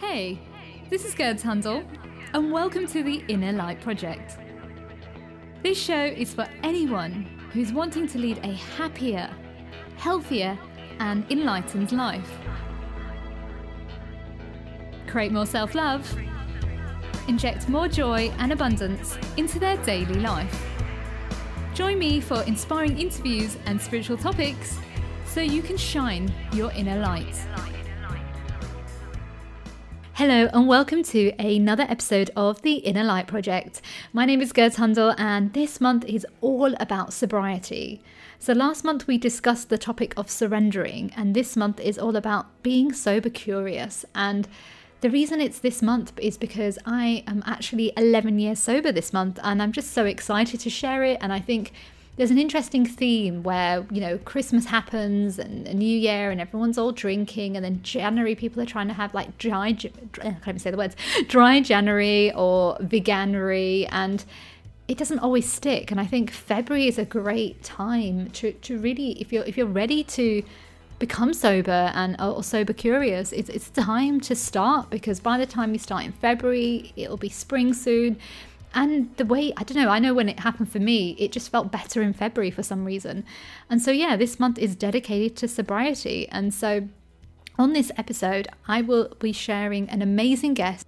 Hey, this is Gurds Hundal, and welcome to the Inner Light Project. This show is for anyone who's wanting to lead a happier, healthier, and enlightened life. Create more self love, inject more joy and abundance into their daily life. Join me for inspiring interviews and spiritual topics so you can shine your inner light. Hello, and welcome to another episode of the Inner Light Project. My name is Gurds Hundal, and this month is all about sobriety. So, last month we discussed the topic of surrendering, and this month is all about being sober curious. And the reason it's this month is because I am actually 11 years sober this month, and I'm just so excited to share it. And I think there's an interesting theme where you know christmas happens and a new year and everyone's all drinking and then january people are trying to have like dry i can't even say the words dry january or veganuary and it doesn't always stick. And i think february is a great time to, to really if you're if you're ready to become sober and or sober curious it's, it's time to start because by the time you start in february it'll be spring soon and the way I don't know, I know when it happened for me, it just felt better in February for some reason. And so yeah, this month is dedicated to sobriety. And so on this episode, I will be sharing an amazing guest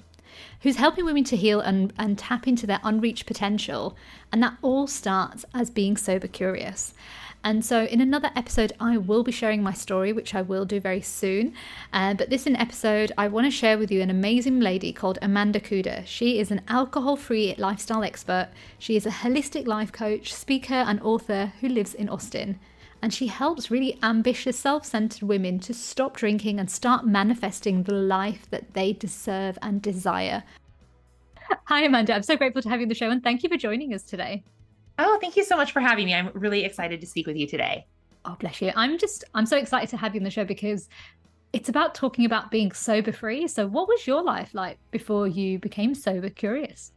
who's helping women to heal and, and tap into their unreached potential. And that all starts as being sober curious. And so, in another episode, I will be sharing my story, which I will do very soon. Uh, but this episode, I want to share with you an amazing lady called Amanda Kuda. She is an alcohol free lifestyle expert. She is a holistic life coach, speaker, and author who lives in Austin. And she helps really ambitious, self centered women to stop drinking and start manifesting the life that they deserve and desire. Hi, Amanda. I'm so grateful to have you on the show and thank you for joining us today. Oh, thank you so much for having me. I'm really excited to speak with you today. Oh, bless you. I'm just, I'm so excited to have you on the show because it's about talking about being sober free. So, what was your life like before you became sober curious?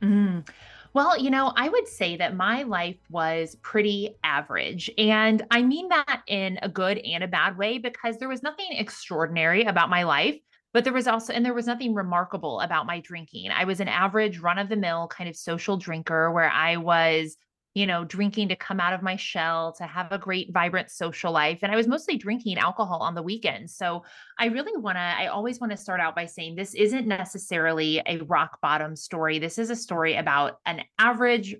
Mm. Well, you know, I would say that my life was pretty average. And I mean that in a good and a bad way because there was nothing extraordinary about my life. But there was also, and there was nothing remarkable about my drinking. I was an average run of the mill kind of social drinker where I was you know, drinking to come out of my shell, to have a great, vibrant social life. And I was mostly drinking alcohol on the weekends. So I really want to, I always want to start out by saying this isn't necessarily a rock bottom story. This is a story about an average,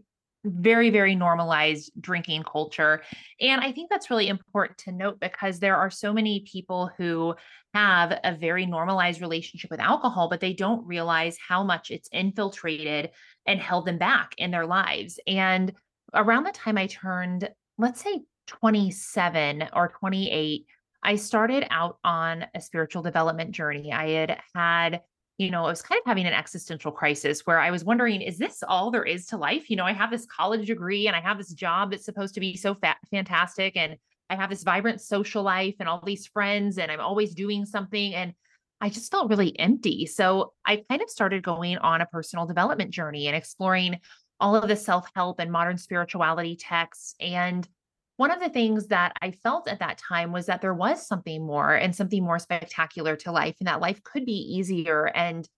very, very normalized drinking culture. And I think that's really important to note because there are so many people who have a very normalized relationship with alcohol, but they don't realize how much it's infiltrated and held them back in their lives. And around the time I turned, let's say 27 or 28, I started out on a spiritual development journey. I had had, you know, I was kind of having an existential crisis where I was wondering, is this all there is to life? You know, I have this college degree and I have this job that's supposed to be so fa- fantastic. And I have this vibrant social life and all these friends, and I'm always doing something. And I just felt really empty. So I kind of started going on a personal development journey and exploring all of the self help and modern spirituality texts. And one of the things that I felt at that time was that there was something more and something more spectacular to life, and that life could be easier and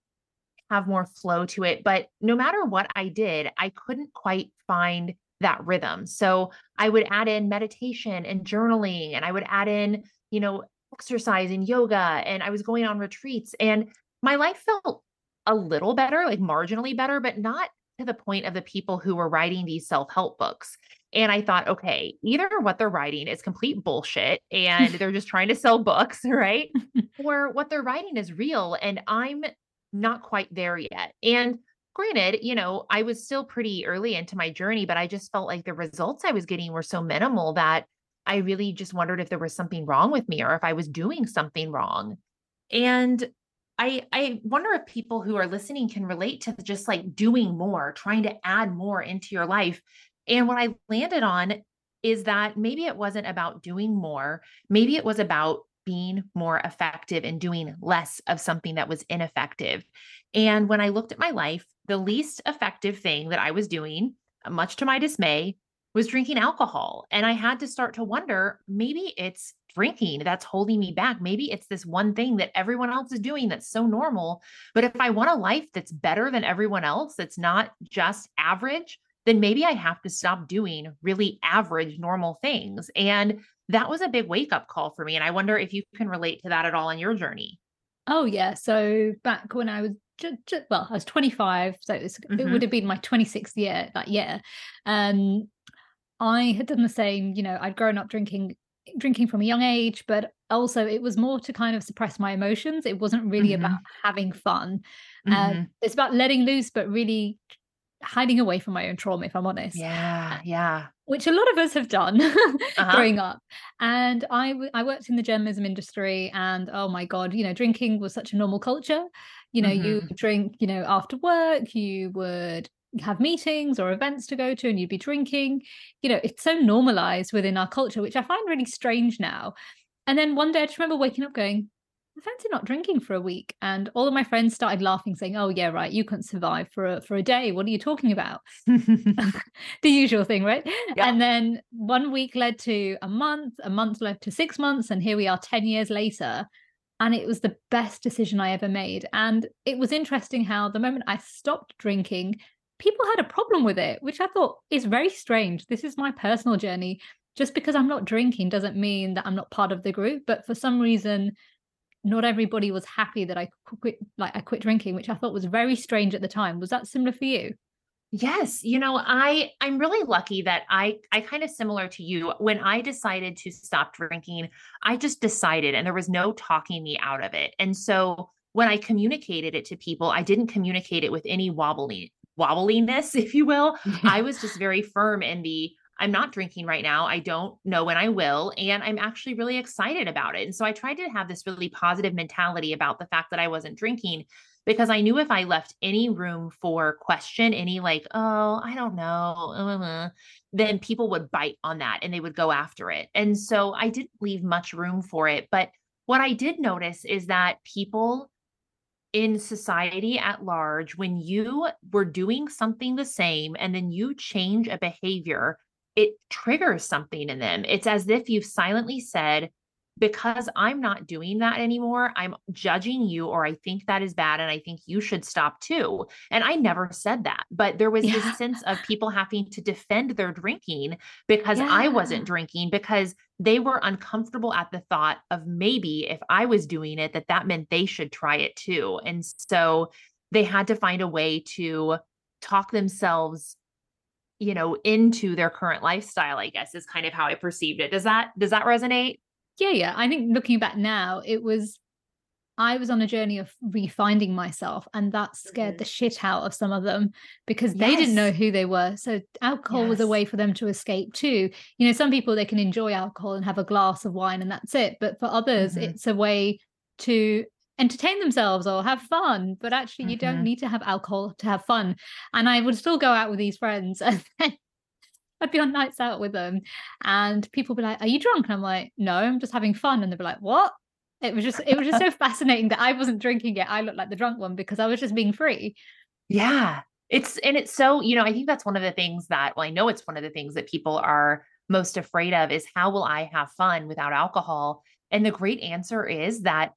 have more flow to it. But no matter what I did, I couldn't quite find that rhythm. So I would add in meditation and journaling, and I would add in, you know, exercise and yoga, and I was going on retreats, and my life felt a little better, like marginally better, but not to the point of the people who were writing these self help books. And I thought, okay, either what they're writing is complete bullshit and they're just trying to sell books, right? or what they're writing is real and I'm not quite there yet. And granted, you know, I was still pretty early into my journey, but I just felt like the results I was getting were so minimal that I really just wondered if there was something wrong with me or if I was doing something wrong. And I I wonder if people who are listening can relate to just like doing more, trying to add more into your life. And what I landed on is that maybe it wasn't about doing more, maybe it was about being more effective and doing less of something that was ineffective. And when I looked at my life, the least effective thing that I was doing, much to my dismay, was drinking alcohol. And I had to start to wonder maybe it's drinking that's holding me back. Maybe it's this one thing that everyone else is doing that's so normal. But if I want a life that's better than everyone else, that's not just average, then maybe I have to stop doing really average, normal things. And that was a big wake up call for me. And I wonder if you can relate to that at all in your journey. Oh, yeah. So back when I was just, just, well, I was 25, so it, was, mm-hmm. it would have been my 26th year that year. Um, I had done the same, you know, I'd grown up drinking drinking from a young age, but also it was more to kind of suppress my emotions. It wasn't really mm-hmm. about having fun. Um, mm-hmm. Um, it's about letting loose, but really hiding away from my own trauma, if I'm honest. Yeah, yeah. Which a lot of us have done uh-huh. growing up. And I, w- I worked in the journalism industry, and oh my God, you know, drinking was such a normal culture. You know, mm-hmm. you drink, you know, after work, you would have meetings or events to go to and you'd be drinking you know it's so normalized within our culture which i find really strange now and then one day i just remember waking up going I fancy not drinking for a week. And all of my friends started laughing, saying, Oh, yeah, right, you couldn't survive for a for a day. What are you talking about? the usual thing, right? Yeah. And then one week led to a month, a month led to six months, and here we are 10 years later. And it was the best decision I ever made. And it was interesting how the moment I stopped drinking, people had a problem with it, which I thought is very strange. This is my personal journey. Just because I'm not drinking doesn't mean that I'm not part of the group. But for some reason, not everybody was happy that I quit like I quit drinking, which I thought was very strange at the time. Was that similar for you? Yes, you know, I I'm really lucky that I I kind of similar to you. When I decided to stop drinking, I just decided and there was no talking me out of it. And so when I communicated it to people, I didn't communicate it with any wobbly wobbliness, if you will. I was just very firm in the I'm not drinking right now. I don't know when I will. And I'm actually really excited about it. And so I tried to have this really positive mentality about the fact that I wasn't drinking because I knew if I left any room for question, any like, oh, I don't know, then people would bite on that and they would go after it. And so I didn't leave much room for it. But what I did notice is that people in society at large, when you were doing something the same and then you change a behavior, it triggers something in them. It's as if you've silently said, because I'm not doing that anymore, I'm judging you, or I think that is bad, and I think you should stop too. And I never said that, but there was yeah. this sense of people having to defend their drinking because yeah. I wasn't drinking because they were uncomfortable at the thought of maybe if I was doing it, that that meant they should try it too. And so they had to find a way to talk themselves you know into their current lifestyle i guess is kind of how i perceived it does that does that resonate yeah yeah i think looking back now it was i was on a journey of refinding myself and that scared mm-hmm. the shit out of some of them because yes. they didn't know who they were so alcohol yes. was a way for them to escape too you know some people they can enjoy alcohol and have a glass of wine and that's it but for others mm-hmm. it's a way to entertain themselves or have fun but actually mm-hmm. you don't mm-hmm. need to have alcohol to have fun and i would still go out with these friends and I'd be on nights out with them and people be like, Are you drunk? And I'm like, No, I'm just having fun. And they'd be like, What? It was just it was just so fascinating that I wasn't drinking it. I looked like the drunk one because I was just being free. Yeah. It's and it's so, you know, I think that's one of the things that well, I know it's one of the things that people are most afraid of is how will I have fun without alcohol? And the great answer is that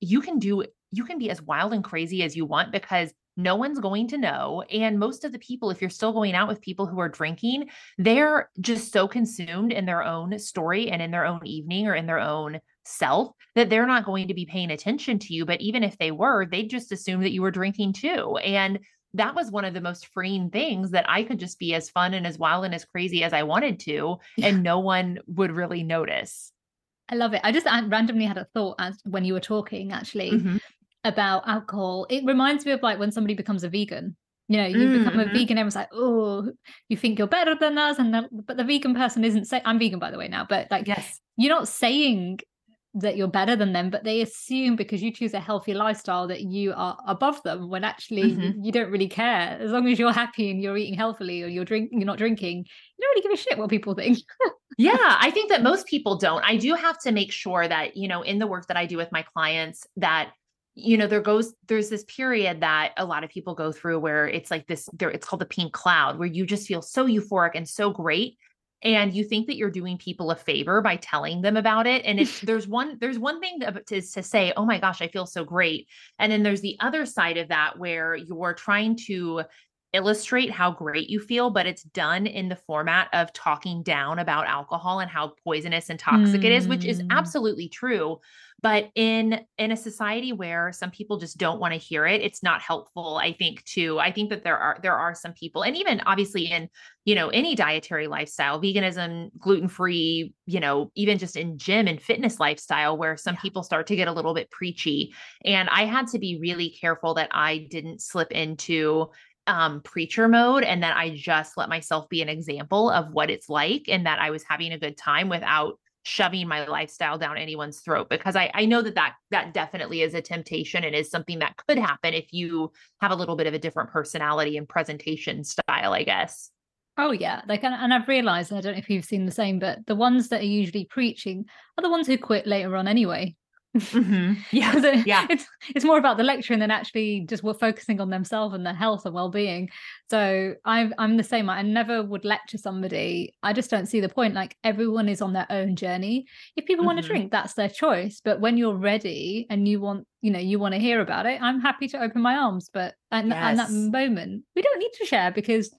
you can do you can be as wild and crazy as you want because no one's going to know. And most of the people, if you're still going out with people who are drinking, they're just so consumed in their own story and in their own evening or in their own self that they're not going to be paying attention to you. But even if they were, they'd just assume that you were drinking too. And that was one of the most freeing things that I could just be as fun and as wild and as crazy as I wanted to, yeah. and no one would really notice. I love it. I just randomly had a thought as when you were talking actually mm-hmm. About alcohol. It reminds me of like when somebody becomes a vegan. You know, you mm-hmm. become a mm-hmm. vegan, everyone's like, oh, you think you're better than us. And the, but the vegan person isn't saying, I'm vegan, by the way, now, but like, yes, you're not saying that you're better than them, but they assume because you choose a healthy lifestyle that you are above them when actually mm-hmm. you don't really care. As long as you're happy and you're eating healthily or you're drinking, you're not drinking, you don't really give a shit what people think. yeah, I think that most people don't. I do have to make sure that, you know, in the work that I do with my clients, that you know there goes there's this period that a lot of people go through where it's like this there it's called the pink cloud where you just feel so euphoric and so great and you think that you're doing people a favor by telling them about it and it's there's one there's one thing to, to, to say oh my gosh i feel so great and then there's the other side of that where you're trying to illustrate how great you feel, but it's done in the format of talking down about alcohol and how poisonous and toxic mm. it is, which is hmm. absolutely true but in in a society where some people just don't want to hear it it's not helpful i think too i think that there are there are some people and even obviously in you know any dietary lifestyle veganism gluten free you know even just in gym and fitness lifestyle where some yeah. people start to get a little bit preachy and i had to be really careful that i didn't slip into um, preacher mode and that I just let myself be an example of what it's like and that I was having a good time without shoving my lifestyle down anyone's throat because I, I know that, that that definitely is a temptation and is something that could happen if you have a little bit of a different personality and presentation style, I guess. Oh yeah, like and, and I've realized, I don't know if you've seen the same, but the ones that are usually preaching are the ones who quit later on anyway. Mm-hmm. Yeah, it, yeah. It's it's more about the lecturing than actually just focusing on themselves and their health and well being. So I'm I'm the same. I never would lecture somebody. I just don't see the point. Like everyone is on their own journey. If people mm-hmm. want to drink, that's their choice. But when you're ready and you want, you know, you want to hear about it, I'm happy to open my arms. But and yes. that moment, we don't need to share because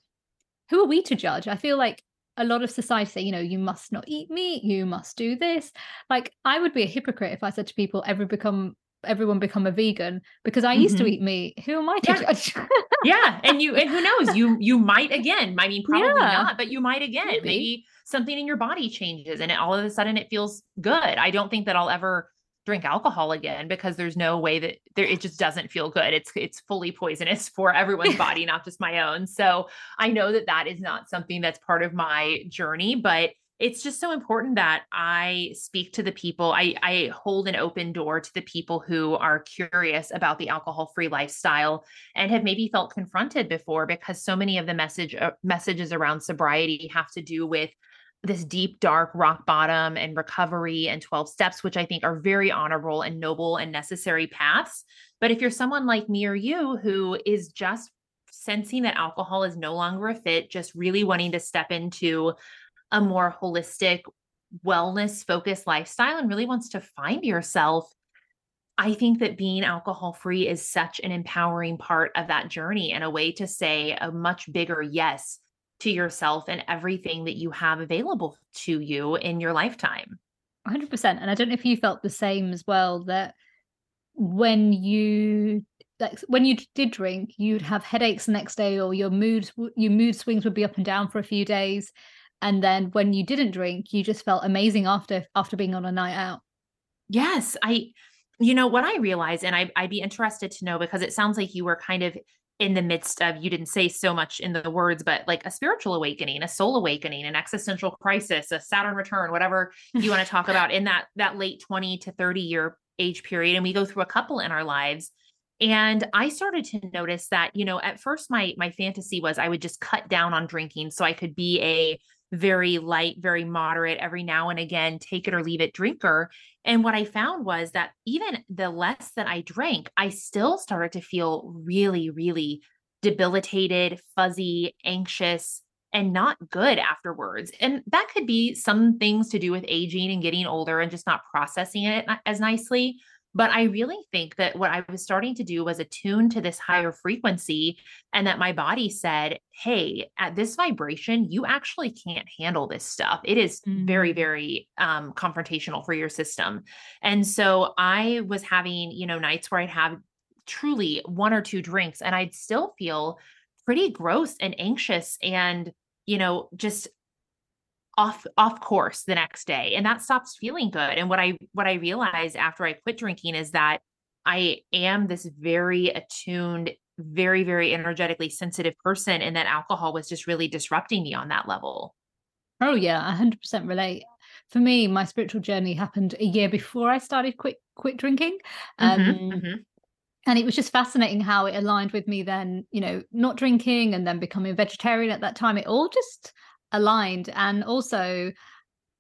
who are we to judge? I feel like a lot of society say, you know, you must not eat meat, you must do this. Like I would be a hypocrite if I said to people, every become everyone become a vegan because I used mm-hmm. to eat meat. Who am I to yeah. judge? yeah. And you and who knows, you you might again. I mean, probably yeah. not, but you might again. Maybe. Maybe something in your body changes and it, all of a sudden it feels good. I don't think that I'll ever drink alcohol again because there's no way that there it just doesn't feel good it's it's fully poisonous for everyone's body not just my own so i know that that is not something that's part of my journey but it's just so important that I speak to the people. I, I hold an open door to the people who are curious about the alcohol free lifestyle and have maybe felt confronted before because so many of the message uh, messages around sobriety have to do with this deep, dark rock bottom and recovery and 12 steps, which I think are very honorable and noble and necessary paths. But if you're someone like me or you who is just sensing that alcohol is no longer a fit, just really wanting to step into a more holistic, wellness focused lifestyle and really wants to find yourself, I think that being alcohol free is such an empowering part of that journey and a way to say a much bigger yes to yourself and everything that you have available to you in your lifetime. 100%. And I don't know if you felt the same as well that when you like when you did drink you'd have headaches the next day or your mood your mood swings would be up and down for a few days and then when you didn't drink you just felt amazing after after being on a night out yes i you know what i realized and I, i'd be interested to know because it sounds like you were kind of in the midst of you didn't say so much in the words but like a spiritual awakening a soul awakening an existential crisis a saturn return whatever you want to talk about in that that late 20 to 30 year age period and we go through a couple in our lives. And i started to notice that you know at first my my fantasy was i would just cut down on drinking so i could be a very light, very moderate, every now and again, take it or leave it drinker. And what I found was that even the less that I drank, I still started to feel really, really debilitated, fuzzy, anxious, and not good afterwards. And that could be some things to do with aging and getting older and just not processing it as nicely. But I really think that what I was starting to do was attune to this higher frequency, and that my body said, Hey, at this vibration, you actually can't handle this stuff. It is mm-hmm. very, very um, confrontational for your system. And so I was having, you know, nights where I'd have truly one or two drinks, and I'd still feel pretty gross and anxious and, you know, just off off course the next day and that stops feeling good and what i what i realized after i quit drinking is that i am this very attuned very very energetically sensitive person and that alcohol was just really disrupting me on that level. Oh yeah 100% relate. For me my spiritual journey happened a year before i started quit quit drinking mm-hmm, um, mm-hmm. and it was just fascinating how it aligned with me then you know not drinking and then becoming vegetarian at that time. It all just aligned and also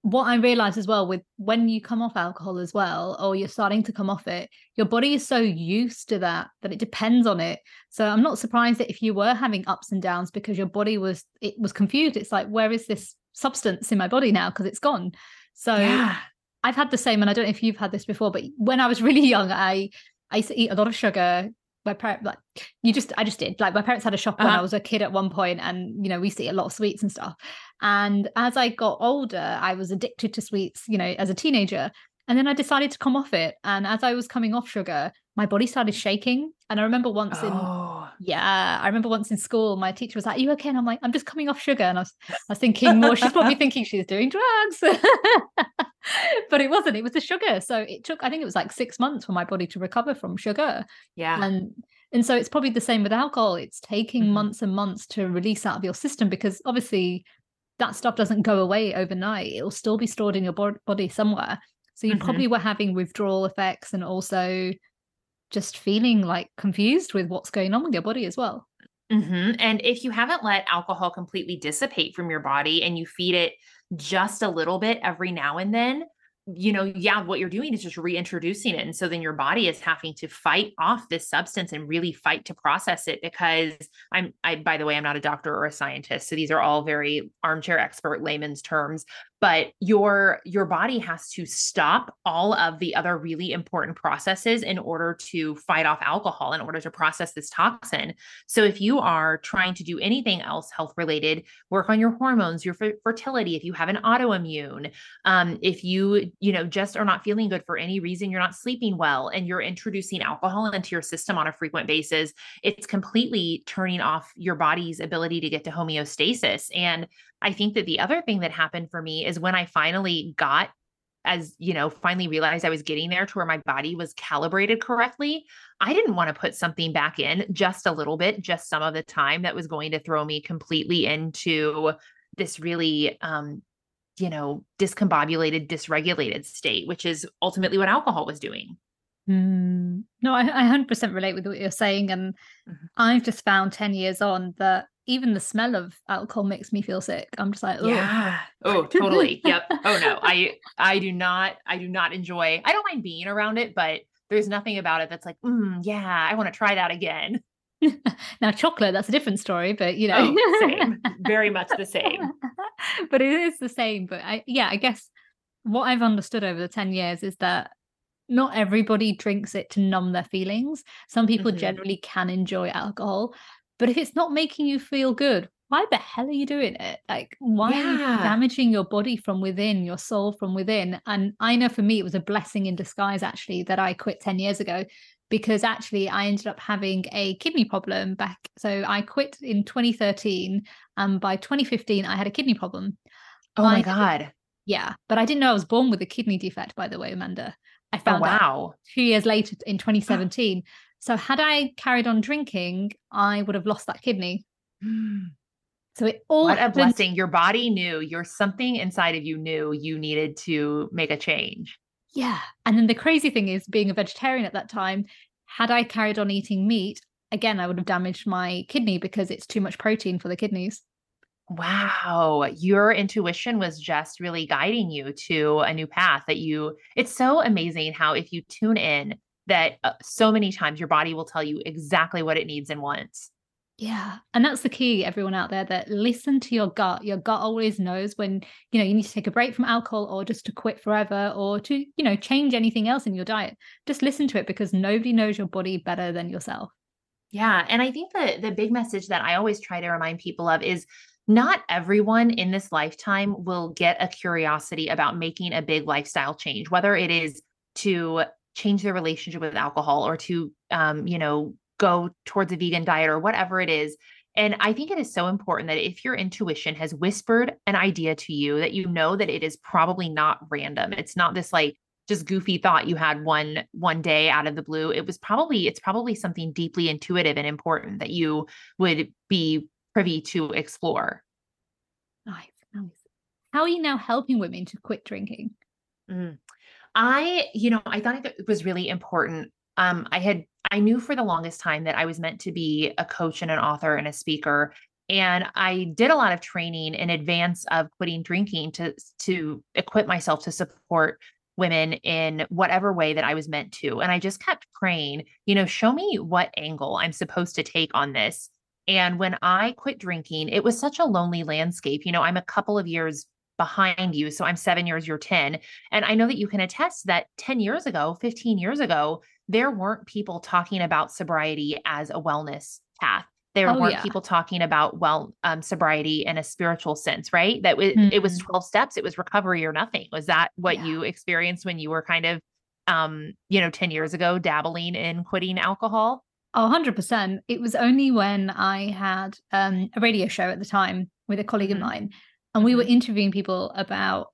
what I realized as well with when you come off alcohol as well, or you're starting to come off it, your body is so used to that that it depends on it. So I'm not surprised that if you were having ups and downs because your body was it was confused. It's like, where is this substance in my body now? Because it's gone. So yeah. I've had the same, and I don't know if you've had this before, but when I was really young, I I used to eat a lot of sugar, my parents like you just I just did. Like my parents had a shop uh-huh. when I was a kid at one point and you know we used to eat a lot of sweets and stuff. And as I got older I was addicted to sweets you know as a teenager. And then I decided to come off it. And as I was coming off sugar my body started shaking. And I remember once oh. in yeah I remember once in school my teacher was like Are you okay? And I'm like I'm just coming off sugar. And I was, I was thinking well she's probably thinking she's doing drugs. But it wasn't it was the sugar. So it took i think it was like six months for my body to recover from sugar. Yeah. And and so it's probably the same with alcohol. It's taking mm-hmm. months and months to release out of your system because obviously that stuff doesn't go away overnight. It'll still be stored in your body somewhere. So you mm-hmm. probably were having withdrawal effects and also just feeling like confused with what's going on with your body as well mm-hmm. and if you haven't let alcohol completely dissipate from your body and you feed it just a little bit every now and then, you know, yeah, what you're doing is just reintroducing it. And so then your body is having to fight off this substance and really fight to process it because I'm, I, by the way, I'm not a doctor or a scientist. So these are all very armchair expert layman's terms but your your body has to stop all of the other really important processes in order to fight off alcohol in order to process this toxin. So if you are trying to do anything else health related work on your hormones your f- fertility if you have an autoimmune um, if you you know just are not feeling good for any reason you're not sleeping well and you're introducing alcohol into your system on a frequent basis it's completely turning off your body's ability to get to homeostasis. And I think that the other thing that happened for me is when I finally got as you know finally realized i was getting there to where my body was calibrated correctly i didn't want to put something back in just a little bit just some of the time that was going to throw me completely into this really um you know discombobulated dysregulated state which is ultimately what alcohol was doing mm. no I, I 100% relate with what you're saying and mm-hmm. i've just found 10 years on that even the smell of alcohol makes me feel sick. I'm just like, oh. yeah, oh, totally. yep. Oh no, I I do not I do not enjoy. I don't mind being around it, but there's nothing about it that's like, mm, yeah, I want to try that again. now chocolate, that's a different story, but you know, oh, same, very much the same. but it is the same. But I, yeah, I guess what I've understood over the ten years is that not everybody drinks it to numb their feelings. Some people mm-hmm. generally can enjoy alcohol, but if it's not making you feel good, why the hell are you doing it? Like, why yeah. are you damaging your body from within, your soul from within? And I know for me, it was a blessing in disguise, actually, that I quit 10 years ago because actually I ended up having a kidney problem back. So I quit in 2013. And by 2015, I had a kidney problem. Oh my I, God. Yeah. But I didn't know I was born with a kidney defect, by the way, Amanda. I oh, found oh, wow. out two years later in 2017. So had I carried on drinking, I would have lost that kidney. So it all what a blessing. Your body knew, your something inside of you knew you needed to make a change. Yeah. And then the crazy thing is being a vegetarian at that time, had I carried on eating meat, again, I would have damaged my kidney because it's too much protein for the kidneys. Wow, your intuition was just really guiding you to a new path that you it's so amazing how if you tune in that uh, so many times your body will tell you exactly what it needs and wants. Yeah. And that's the key, everyone out there, that listen to your gut. Your gut always knows when, you know, you need to take a break from alcohol or just to quit forever or to, you know, change anything else in your diet. Just listen to it because nobody knows your body better than yourself. Yeah. And I think the the big message that I always try to remind people of is not everyone in this lifetime will get a curiosity about making a big lifestyle change, whether it is to change their relationship with alcohol or to um, you know go towards a vegan diet or whatever it is. And i think it is so important that if your intuition has whispered an idea to you that you know that it is probably not random it's not this like just goofy thought you had one one day out of the blue it was probably it's probably something deeply intuitive and important that you would be privy to explore. Nice nice. How are you now helping women to quit drinking? Mm. I, you know, I thought it was really important. Um, I had, I knew for the longest time that I was meant to be a coach and an author and a speaker. and I did a lot of training in advance of quitting drinking to to equip myself to support women in whatever way that I was meant to. And I just kept praying, you know, show me what angle I'm supposed to take on this. And when I quit drinking, it was such a lonely landscape. You know, I'm a couple of years behind you. So I'm seven years, you're 10. And I know that you can attest that 10 years ago, 15 years ago, there weren't people talking about sobriety as a wellness path. There oh, weren't yeah. people talking about well um, sobriety in a spiritual sense, right? That w- mm-hmm. it was 12 steps, it was recovery or nothing. Was that what yeah. you experienced when you were kind of um, you know, 10 years ago dabbling in quitting alcohol? Oh, 100%. It was only when I had um, a radio show at the time with a colleague mm-hmm. of mine and we were mm-hmm. interviewing people about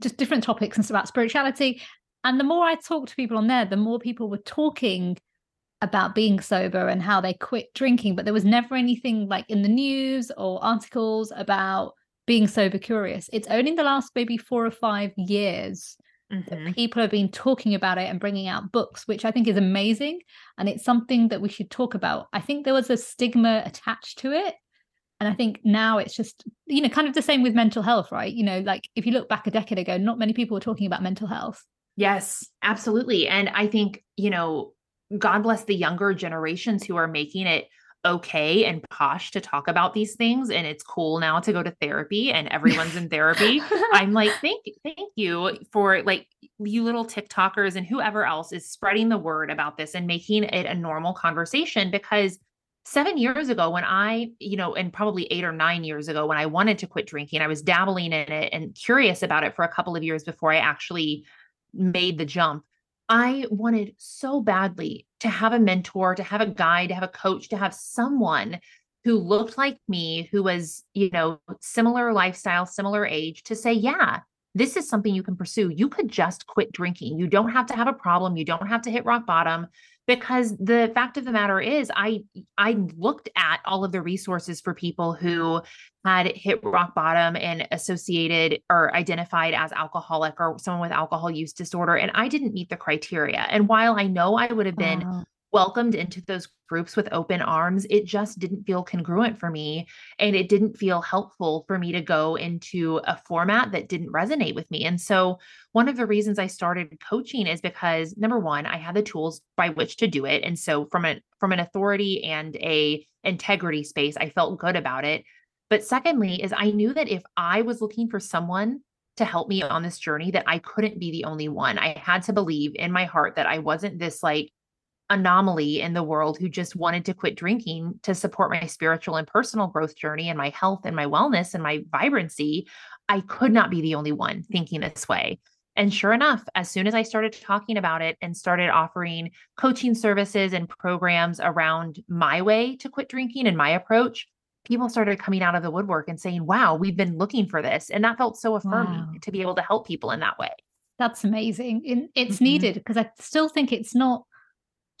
just different topics and about spirituality. And the more i talked to people on there the more people were talking about being sober and how they quit drinking. But there was never anything like in the news or articles about being sober curious. It's only in the last maybe four or five years mm-hmm. that people have been talking about it and bringing out books which i think is amazing. And it's something that we should talk about. I think there was a stigma attached to it and I think now it's just, you know, kind of the same with mental health, right? You know, like if you look back a decade ago, not many people were talking about mental health. Yes, absolutely. And I think, you know, God bless the younger generations who are making it okay and posh to talk about these things and it's cool now to go to therapy and everyone's in therapy i'm like thank thank you for like you little tiktokers and whoever else is spreading the word about this and making it a normal conversation because seven years ago when i you know and probably eight or nine years ago when i wanted to quit drinking i was dabbling in it and curious about it for a couple of years before i actually made the jump. I wanted so badly to have a mentor to have a guide to have a coach to have someone who looked like me who was you know similar lifestyle similar age to say yeah this is something you can pursue. You could just quit drinking. You don't have to have a problem. You don't have to hit rock bottom because the fact of the matter is i i looked at all of the resources for people who had hit rock bottom and associated or identified as alcoholic or someone with alcohol use disorder and i didn't meet the criteria. And while i know i would have been welcomed into those groups with open arms, it just didn't feel congruent for me. And it didn't feel helpful for me to go into a format that didn't resonate with me. And so, one of the reasons I started coaching is because number one, I had the tools by which to do it. And so, from a from an authority and a integrity space, I felt good about it. But secondly, is I knew that if I was looking for someone to help me on this journey that I couldn't be the only one. I had to believe in my heart that I wasn't this like anomaly in the world who just wanted to quit drinking to support my spiritual and personal growth journey and my health and my wellness and my vibrancy, I could not be the only one thinking this way. And sure enough, as soon as I started talking about it and started offering coaching services and programs around my way to quit drinking and my approach, people started coming out of the woodwork and saying, Wow, we've been looking for this. And that felt so affirming wow. to be able to help people in that way. That's amazing. It's mm-hmm. needed because I still think it's not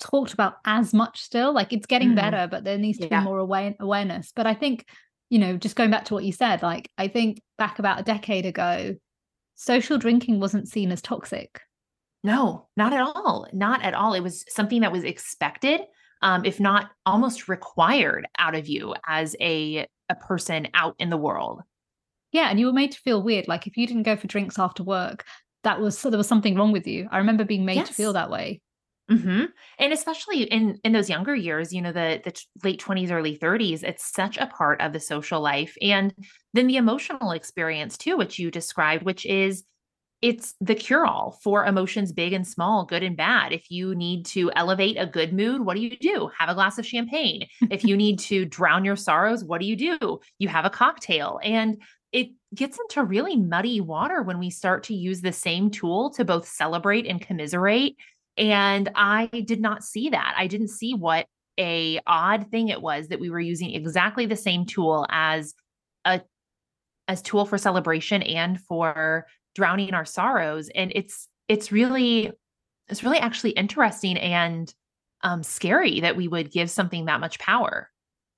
talked about as much still. Like it's getting mm. better, but there needs to yeah. be more aware- awareness. But I think, you know, just going back to what you said, like I think back about a decade ago, social drinking wasn't seen as toxic. No, not at all. Not at all. It was something that was expected, um, if not almost required out of you as a a person out in the world. Yeah, and you were made to feel weird. Like if you didn't go for drinks after work, that was so there was something wrong with you. I remember being made yes. to feel that way. Mm-hmm. And especially in in those younger years, you know, the the late twenties, early thirties, it's such a part of the social life, and then the emotional experience too, which you described, which is it's the cure all for emotions, big and small, good and bad. If you need to elevate a good mood, what do you do? Have a glass of champagne. if you need to drown your sorrows, what do you do? You have a cocktail, and it gets into really muddy water when we start to use the same tool to both celebrate and commiserate and I did not see that. I didn't see what a odd thing it was that we were using exactly the same tool as a as tool for celebration and for drowning our sorrows and it's it's really it's really actually interesting and um scary that we would give something that much power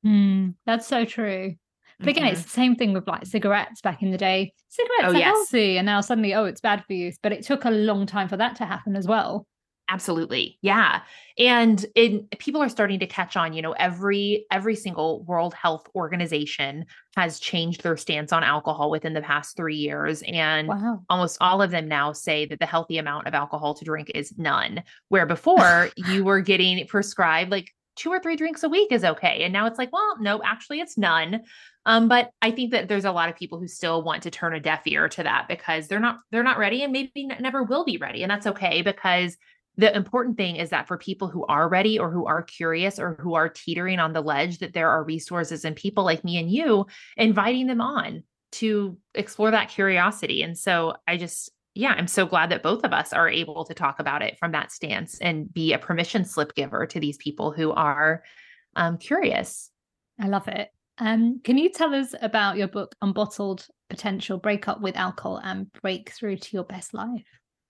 mm, that's so true but again, mm-hmm. it's the same thing with like cigarettes back in the day. Cigarettes oh, are yes. healthy, and now suddenly, oh, it's bad for you. But it took a long time for that to happen as well. Absolutely. Yeah. And in people are starting to catch on, you know, every every single World Health Organization has changed their stance on alcohol within the past 3 years and wow. almost all of them now say that the healthy amount of alcohol to drink is none, where before you were getting prescribed like two or three drinks a week is okay. And now it's like, well, no, actually it's none. Um, but I think that there's a lot of people who still want to turn a deaf ear to that because they're not they're not ready and maybe never will be ready. And that's okay because the important thing is that for people who are ready or who are curious or who are teetering on the ledge that there are resources and people like me and you inviting them on to explore that curiosity. And so i just yeah i'm so glad that both of us are able to talk about it from that stance and be a permission slip giver to these people who are um, curious. I love it. Um, can you tell us about your book unbottled potential break up with alcohol and break through to your best life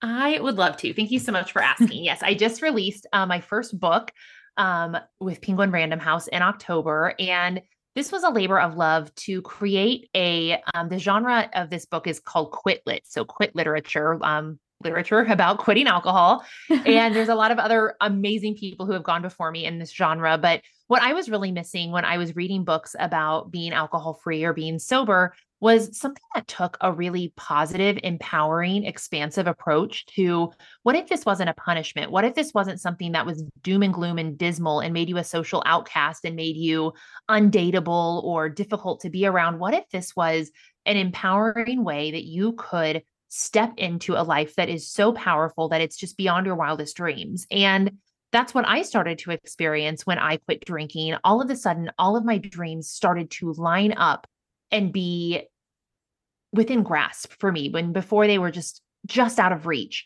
I would love to. Thank you so much for asking. yes, I just released uh, my first book um, with Penguin Random House in October, and this was a labor of love to create a. Um, the genre of this book is called Quit Lit, so quit literature. Um, literature about quitting alcohol. and there's a lot of other amazing people who have gone before me in this genre. But what I was really missing when I was reading books about being alcohol free or being sober was something that took a really positive, empowering, expansive approach to what if this wasn't a punishment? What if this wasn't something that was doom and gloom and dismal and made you a social outcast and made you undateable or difficult to be around? What if this was an empowering way that you could step into a life that is so powerful that it's just beyond your wildest dreams? And that's what I started to experience when I quit drinking. All of a sudden, all of my dreams started to line up and be within grasp for me when before they were just just out of reach.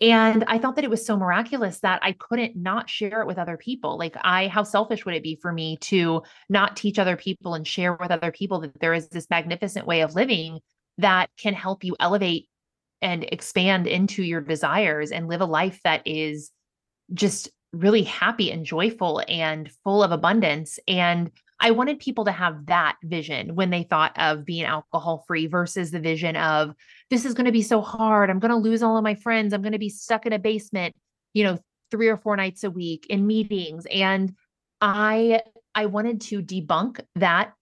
And i thought that it was so miraculous that i couldn't not share it with other people. Like i how selfish would it be for me to not teach other people and share with other people that there is this magnificent way of living that can help you elevate and expand into your desires and live a life that is just really happy and joyful and full of abundance? And I wanted people to have that vision when they thought of being alcohol free versus the vision of this is going to be so hard. I'm going to lose all of my friends. I'm going to be stuck in a basement, you know, three or four nights a week in meetings. And I I wanted to debunk that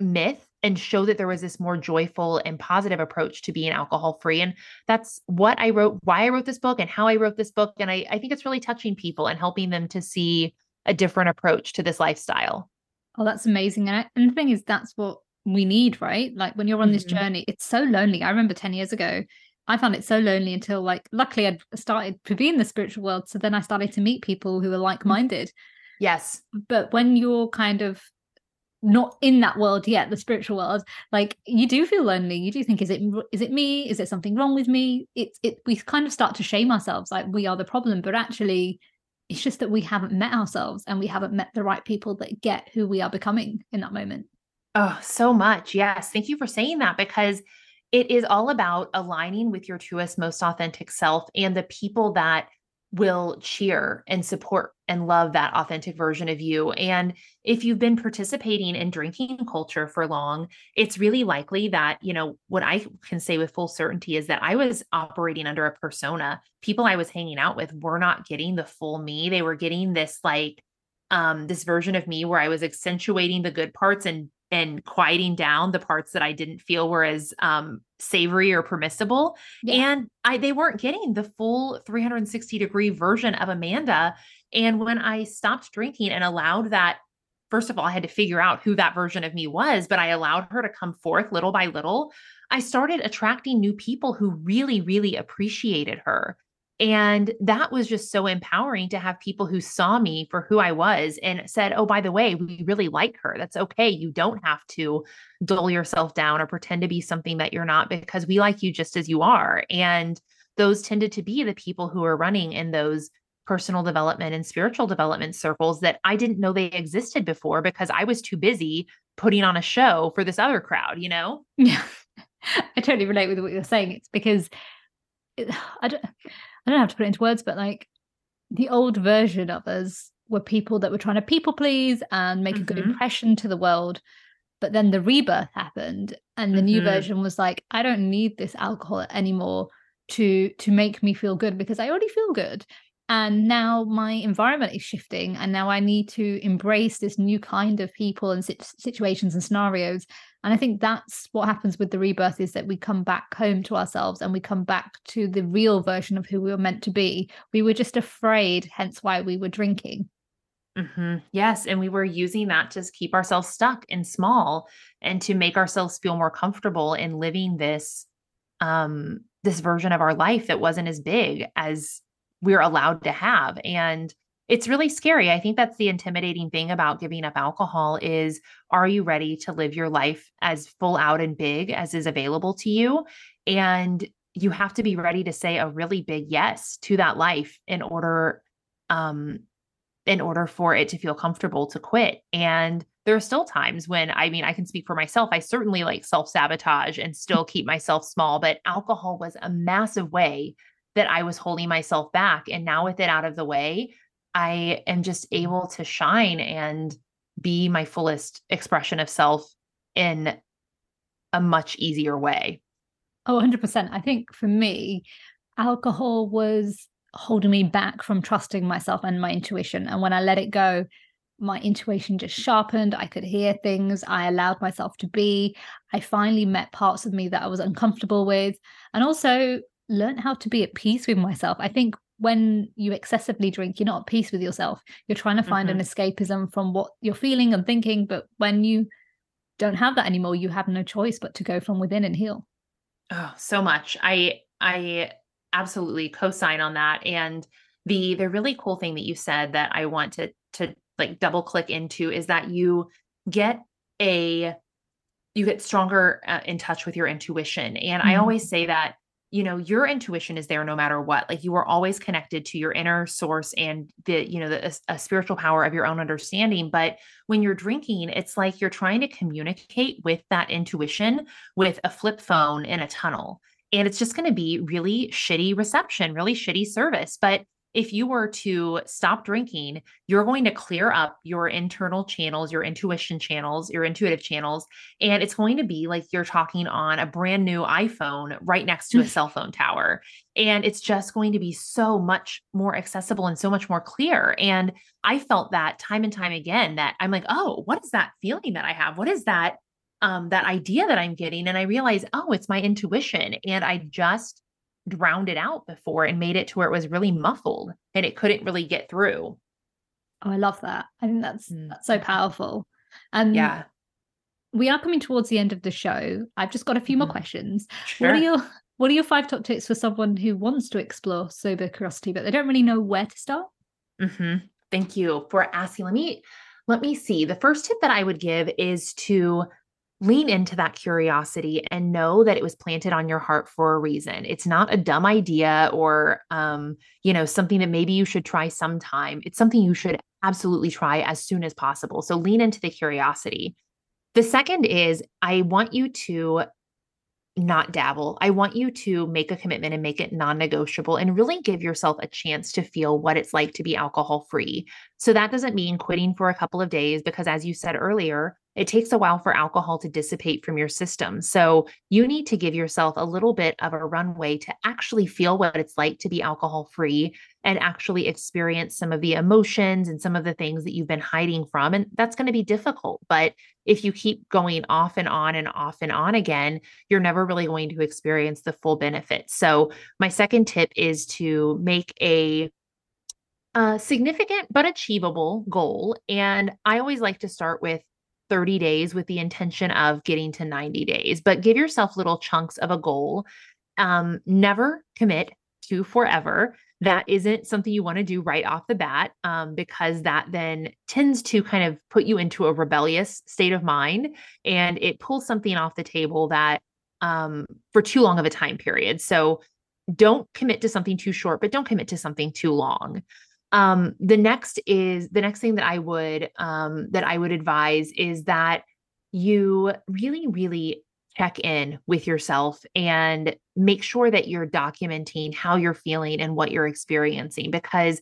myth and show that there was this more joyful and positive approach to being alcohol free. And that's what I wrote, why I wrote this book and how I wrote this book. And I, I think it's really touching people and helping them to see a different approach to this lifestyle. Oh, that's amazing. And, and the thing is, that's what we need, right? Like when you're on this mm-hmm. journey, it's so lonely. I remember 10 years ago, I found it so lonely until like luckily I'd started to be in the spiritual world. So then I started to meet people who were like-minded. Yes. But when you're kind of not in that world yet, the spiritual world, like you do feel lonely. You do think, is it is it me? Is there something wrong with me? It's it we kind of start to shame ourselves like we are the problem, but actually it's just that we haven't met ourselves and we haven't met the right people that get who we are becoming in that moment. Oh, so much. Yes. Thank you for saying that because it is all about aligning with your truest, most authentic self and the people that will cheer and support and love that authentic version of you. And if you've been participating in drinking culture for long, it's really likely that, you know, what I can say with full certainty is that I was operating under a persona. People I was hanging out with were not getting the full me. They were getting this like um this version of me where I was accentuating the good parts and and quieting down the parts that I didn't feel were as um, savory or permissible. Yeah. And I they weren't getting the full 360 degree version of Amanda. And when I stopped drinking and allowed that, first of all, I had to figure out who that version of me was, but I allowed her to come forth little by little. I started attracting new people who really, really appreciated her. And that was just so empowering to have people who saw me for who I was and said, Oh, by the way, we really like her. That's okay. You don't have to dull yourself down or pretend to be something that you're not because we like you just as you are. And those tended to be the people who are running in those personal development and spiritual development circles that I didn't know they existed before because I was too busy putting on a show for this other crowd, you know? Yeah. I totally relate with what you're saying. It's because I don't I don't have to put it into words, but like the old version of us were people that were trying to people please and make mm-hmm. a good mm-hmm. impression to the world. But then the rebirth happened, and the mm-hmm. new version was like, I don't need this alcohol anymore to to make me feel good because I already feel good. And now my environment is shifting and now i need to embrace this new kind of people and situations and scenarios. And i think that's what happens with the rebirth is that we come back home to ourselves and we come back to the real version of who we were meant to be. We were just afraid hence why we were drinking. Mm-hmm. yes and we were using that to keep ourselves stuck and small and to make ourselves feel more comfortable in living this um this version of our life that wasn't as big as we're allowed to have. And it's really scary. I think that's the intimidating thing about giving up alcohol is are you ready to live your life as full out and big as is available to you? And you have to be ready to say a really big yes to that life in order um in order for it to feel comfortable to quit. And there are still times when i mean i can speak for myself i certainly like self sabotage and still keep myself small but alcohol was a massive way that I was holding myself back. And now with it out of the way, I am just mm-hmm. able to shine and be my fullest expression of self in a much easier way. Oh, 100%. I think for me, alcohol was holding me back from trusting myself and my intuition. And when I let it go, my intuition just sharpened. I could hear things. I allowed myself to be. I finally met parts of me that I was uncomfortable with. And also, learn how to be at peace with myself. I think when you excessively drink, you're not at peace with yourself. You're trying to find mm-hmm. an escapism from what you're feeling and thinking. But when you don't have that anymore, you have no choice but to go from within and heal. Oh, so much. I I absolutely co-sign on that. And the the really cool thing that you said that I want to to like double click into is that you get a you get stronger uh, in touch with your intuition. And mm-hmm. I always say that you know your intuition is there no matter what like you are always connected to your inner source and the you know the a, a spiritual power of your own understanding but when you're drinking it's like you're trying to communicate with that intuition with a flip phone in a tunnel and it's just going to be really shitty reception really shitty service but if you were to stop drinking, you're going to clear up your internal channels, your intuition channels, your intuitive channels. And it's going to be like you're talking on a brand new iPhone right next to a cell phone tower. And it's just going to be so much more accessible and so much more clear. And I felt that time and time again that I'm like, oh, what is that feeling that I have? What is that? Um, that idea that I'm getting. And I realize, oh, it's my intuition. And I just drowned it out before and made it to where it was really muffled and it couldn't really get through. Oh, I love that. I think that's mm. that's so powerful. And yeah. We are coming towards the end of the show. I've just got a few more mm-hmm. questions. Sure. What are your what are your five top tips for someone who wants to explore sober curiosity, but they don't really know where to start? Mm-hmm. Thank you for asking. Let me let me see. The first tip that I would give is to lean into that curiosity and know that it was planted on your heart for a reason. It's not a dumb idea or um, you know, something that maybe you should try sometime. It's something you should absolutely try as soon as possible. So lean into the curiosity. The second is I want you to not dabble. I want you to make a commitment and make it non negotiable and really give yourself a chance to feel what it's like to be alcohol free. So that doesn't mean quitting for a couple of days, because as you said earlier, it takes a while for alcohol to dissipate from your system. So you need to give yourself a little bit of a runway to actually feel what it's like to be alcohol free and actually experience some of the emotions and some of the things that you've been hiding from. And that's going to be difficult. But if you keep going off and on and off and on again, you're never really going to experience the full benefit. So my second tip is to make a a significant but achievable goal. And I always like to start with 30 days with the intention of getting to 90 days, but give yourself little chunks of a goal. Um, never commit to forever. That isn't something you want to do right off the bat um, because that then tends to kind of put you into a rebellious state of mind and it pulls something off the table that um, for too long of a time period. So don't commit to something too short, but don't commit to something too long. Um, the next is the next thing that I would um, that I would advise is that you really, really check in with yourself and make sure that you're documenting how you're feeling and what you're experiencing because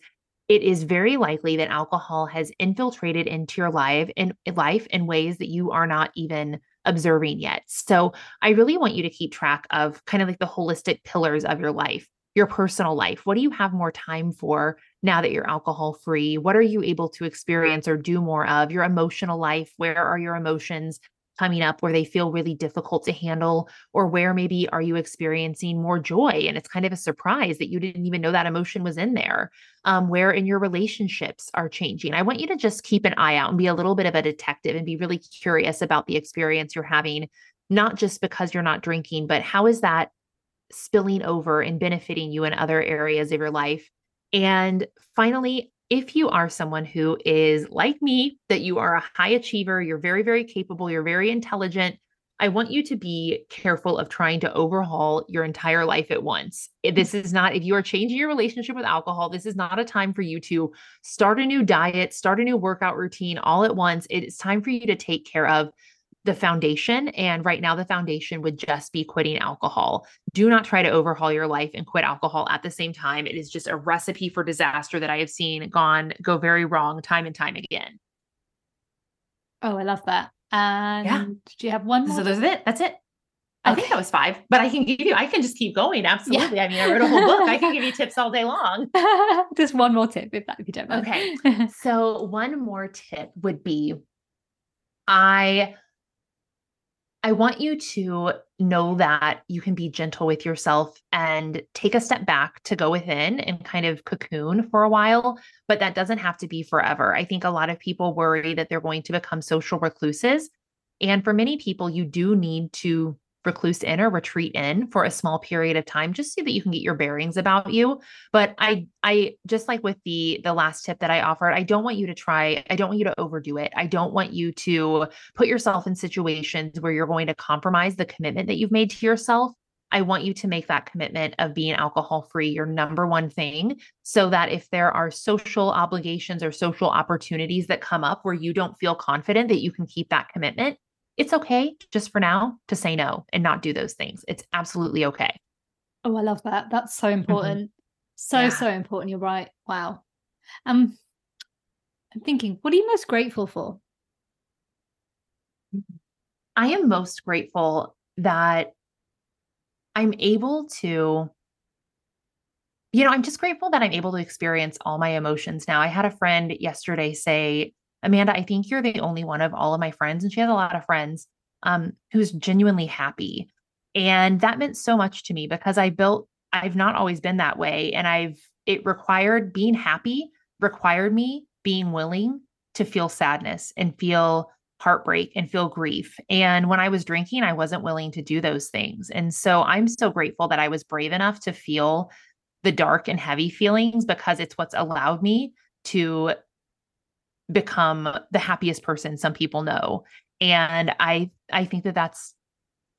it is very likely that alcohol has infiltrated into your life life in ways that you are not even observing yet. So I really want you to keep track of kind of like the holistic pillars of your life, your personal life. What do you have more time for now that you're alcohol free? What are you able to experience or do more of? Your emotional life, where are your emotions coming up where they feel really difficult to handle? Or where maybe are you experiencing more joy and it's kind of a surprise that you didn't even know that emotion was in there? Um, where in your relationships are changing? I want you to just keep an eye out and be a little bit of a detective and be really curious about the experience you're having, not just because you're not drinking, but how is that spilling over and benefiting you in other areas of your life? And finally, if you are someone who is like me, that you are a high achiever, you're very, very capable, you're very intelligent, I want you to be careful of trying to overhaul your entire life at once. Mm. This is not, if you are changing your relationship with alcohol, this is not a time for you to start a new diet, start a new workout routine all at once. It is time for you to take care of the foundation. And right now, the foundation would just be quitting alcohol. Do not try to overhaul your life and quit alcohol at the same time. It is just a recipe for disaster that I have seen gone go very wrong time and time again. Oh, I love that. And yeah. do you have one more? So that's it. That's it. I think that was five, but I can give you, I can just keep going. Absolutely. Yeah. I mean, I wrote a whole book. I can give you tips all day long. just one more tip if that, if you don't mind. Okay. so one more tip would be I I want you to know that you can be gentle with yourself and take a step back to go within and kind of cocoon for a while, but that doesn't have to be forever. I think a lot of people worry that they're going to become social recluses. And for many people, you do need to recluse in or retreat in for a small period of time just so that you can get your bearings about you. But i i just like with the the last tip that i offered i don't want you to try i don't want you to overdo it. I don't want you to put yourself in situations where you're going to compromise the commitment that you've made to yourself. I want you to make that commitment of being alcohol free your number one thing so that if there are social obligations or social opportunities that come up where you don't feel confident that you can keep that commitment, it's okay just for now to say no and not do those things. It's absolutely okay. Oh, I love that. That's so mm-hmm. important. Mm-hmm. So, yeah. so important. You're right. Wow. Um, I'm thinking, what are you most grateful for? I am most grateful that I'm able to, you know, I'm just grateful that I'm able to experience all my emotions now. I had a friend yesterday say, Amanda, I think you're the only one of all of my friends, and she has a lot of friends um, who's genuinely happy. And that meant so much to me because I built, I've not always been that way. And I've, it required being happy, required me being willing to feel sadness and feel heartbreak and feel grief. And when I was drinking, I wasn't willing to do those things. And so I'm so grateful that I was brave enough to feel the dark and heavy feelings because it's what's allowed me to become the happiest person some people know. And i i think that that's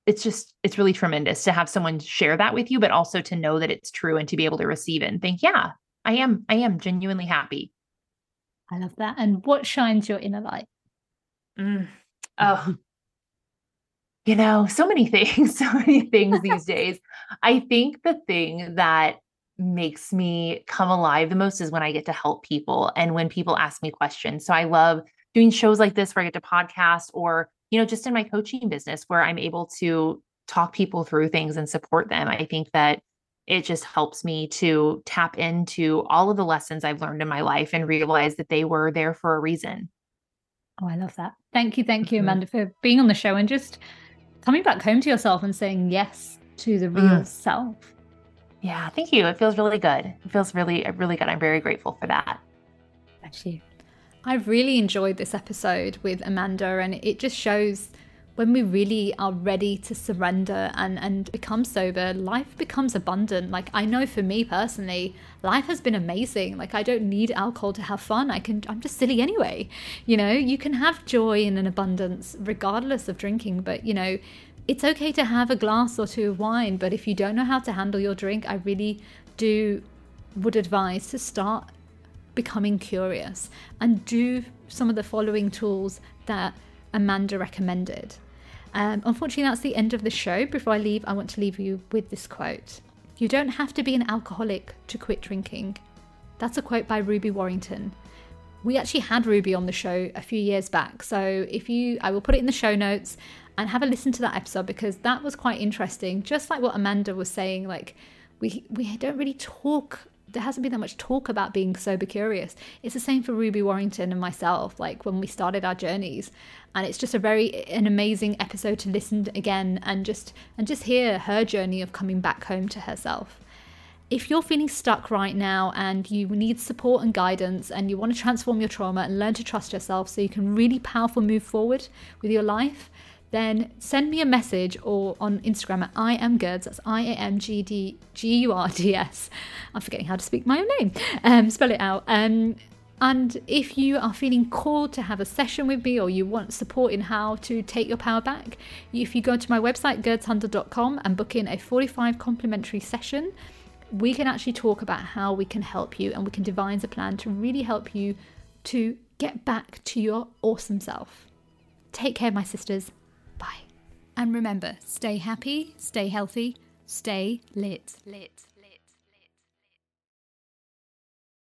it's just it's really tremendous to have someone share that with you but also to know that it's true and to be able to receive it and think yeah i am i am genuinely happy. I love that. And what shines your inner light? Mm. oh. You know so many things so many things these days. I think the thing that makes me come alive the most is when I get to help people and when people ask me questions. So I love doing shows like this where I get to podcast or, you know, just in my coaching business where I'm able to talk people through things and support them. I think that it just helps me to tap into all of the lessons I've learned in my life and realize that they were there for a reason. Oh, I love that. Thank you. Thank you, mm-hmm. Amanda, for being on the show and just coming back home to yourself and saying yes to the real mm. self. Yeah, thank you. It feels really good. It feels really, really good. I'm very grateful for that. Thank you. I've really enjoyed this episode with Amanda, and it just shows when we really are ready to surrender and, and become sober, life becomes abundant. Like, I know for me personally, life has been amazing. Like, I don't need alcohol to have fun. I can, I'm just silly anyway. You know, you can have joy in an abundance regardless of drinking, but, you know, it's okay to have a glass or two of wine, but if you don't know how to handle your drink, I really do would advise to start becoming curious and do some of the following tools that Amanda recommended. Um, unfortunately, that's the end of the show. Before I leave, I want to leave you with this quote You don't have to be an alcoholic to quit drinking. That's a quote by Ruby Warrington. We actually had Ruby on the show a few years back. So if you, I will put it in the show notes and have a listen to that episode because that was quite interesting. Just like what Amanda was saying, like we we don't really talk there hasn't been that much talk about being sober curious. It's the same for Ruby Warrington and myself, like when we started our journeys. And it's just a very an amazing episode to listen again and just and just hear her journey of coming back home to herself. If you're feeling stuck right now and you need support and guidance and you want to transform your trauma and learn to trust yourself so you can really powerful move forward with your life, then send me a message or on Instagram at I am Gurds. That's I A M G D G U R D S. I'm forgetting how to speak my own name. Um, spell it out. Um, and if you are feeling called to have a session with me or you want support in how to take your power back, if you go to my website, gurdshundal.com, and book in a 45 complimentary session, we can actually talk about how we can help you and we can devise a plan to really help you to get back to your awesome self. Take care, my sisters. Bye. And remember, stay happy, stay healthy, stay lit. Lit.